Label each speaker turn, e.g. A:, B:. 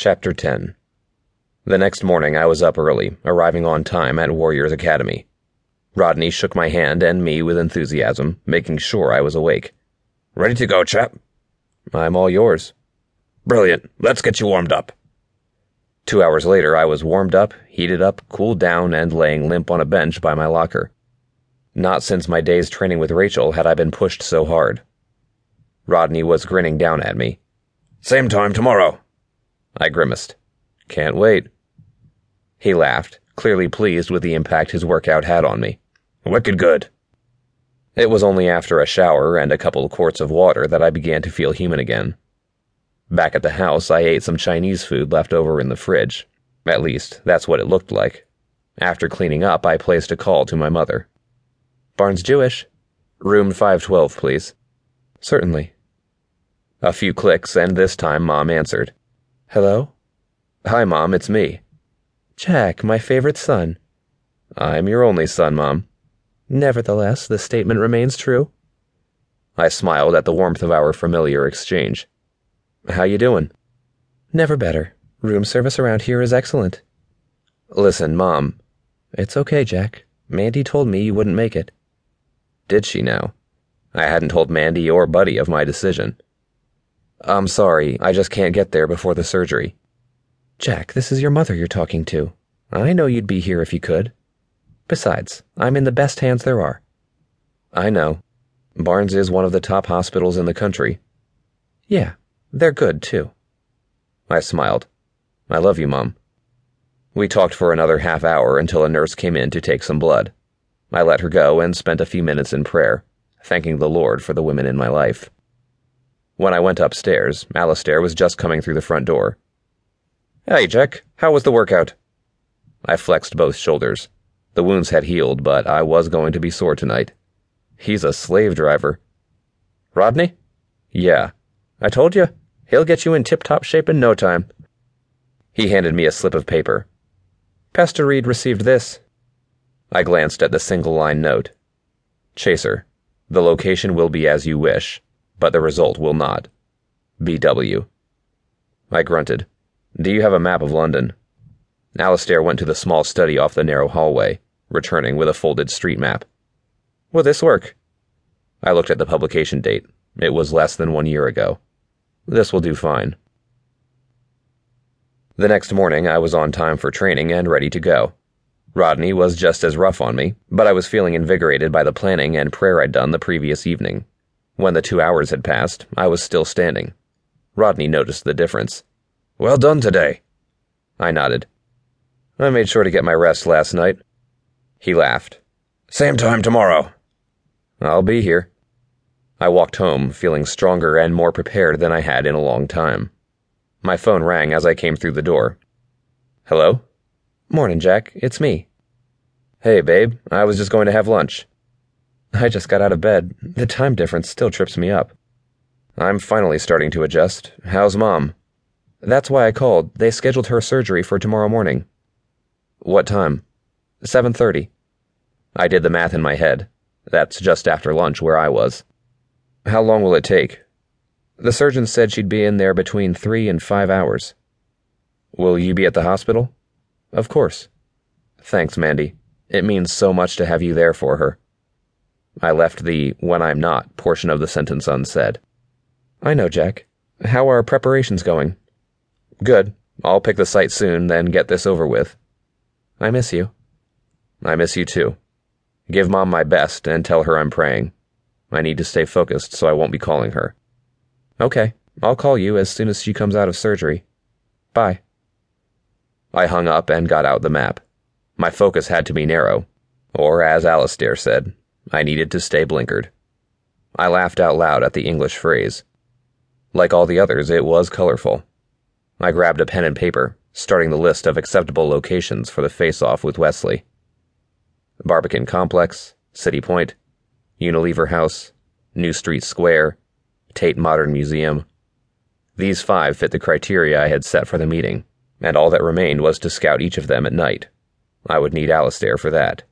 A: Chapter 10 The next morning I was up early, arriving on time at Warriors Academy. Rodney shook my hand and me with enthusiasm, making sure I was awake.
B: Ready to go, chap?
A: I'm all yours.
B: Brilliant. Let's get you warmed up.
A: Two hours later, I was warmed up, heated up, cooled down, and laying limp on a bench by my locker. Not since my day's training with Rachel had I been pushed so hard. Rodney was grinning down at me.
B: Same time tomorrow.
A: I grimaced. Can't wait. He laughed, clearly pleased with the impact his workout had on me.
B: Wicked good.
A: It was only after a shower and a couple quarts of water that I began to feel human again. Back at the house, I ate some Chinese food left over in the fridge. At least, that's what it looked like. After cleaning up, I placed a call to my mother. Barnes Jewish. Room 512, please. Certainly. A few clicks, and this time Mom answered. Hello? Hi, Mom, it's me. Jack, my favorite son. I'm your only son, Mom. Nevertheless, the statement remains true. I smiled at the warmth of our familiar exchange. How you doing? Never better. Room service around here is excellent. Listen, Mom. It's okay, Jack. Mandy told me you wouldn't make it. Did she now? I hadn't told Mandy or Buddy of my decision. I'm sorry, I just can't get there before the surgery. Jack, this is your mother you're talking to. I know you'd be here if you could. Besides, I'm in the best hands there are. I know. Barnes is one of the top hospitals in the country. Yeah, they're good, too. I smiled. I love you, Mom. We talked for another half hour until a nurse came in to take some blood. I let her go and spent a few minutes in prayer, thanking the Lord for the women in my life. When I went upstairs, Alistair was just coming through the front door. Hey, Jack, how was the workout? I flexed both shoulders. The wounds had healed, but I was going to be sore tonight. He's a slave driver. Rodney? Yeah. I told you. He'll get you in tip top shape in no time. He handed me a slip of paper. Pastor Reed received this. I glanced at the single line note. Chaser, the location will be as you wish, but the result will not. BW. I grunted. Do you have a map of London? Alistair went to the small study off the narrow hallway, returning with a folded street map. Will this work? I looked at the publication date. It was less than one year ago. This will do fine. The next morning, I was on time for training and ready to go. Rodney was just as rough on me, but I was feeling invigorated by the planning and prayer I'd done the previous evening. When the two hours had passed, I was still standing. Rodney noticed the difference.
B: Well done today.
A: I nodded. I made sure to get my rest last night. He laughed.
B: Same time tomorrow.
A: I'll be here. I walked home, feeling stronger and more prepared than I had in a long time. My phone rang as I came through the door. Hello? Morning, Jack. It's me. Hey, babe. I was just going to have lunch. I just got out of bed. The time difference still trips me up. I'm finally starting to adjust. How's mom? That's why I called. They scheduled her surgery for tomorrow morning. What time? 7:30. I did the math in my head. That's just after lunch where I was. How long will it take? The surgeon said she'd be in there between three and five hours. Will you be at the hospital? Of course. Thanks, Mandy. It means so much to have you there for her. I left the when I'm not portion of the sentence unsaid. I know, Jack. How are preparations going? Good. I'll pick the site soon, then get this over with. I miss you. I miss you too. Give Mom my best and tell her I'm praying. I need to stay focused so I won't be calling her. Okay, I'll call you as soon as she comes out of surgery. Bye. I hung up and got out the map. My focus had to be narrow, or as Alistair said, I needed to stay blinkered. I laughed out loud at the English phrase. Like all the others, it was colorful. I grabbed a pen and paper, starting the list of acceptable locations for the face off with Wesley. Barbican Complex, City Point, Unilever House, New Street Square, Tate Modern Museum. These five fit the criteria I had set for the meeting, and all that remained was to scout each of them at night. I would need Alistair for that.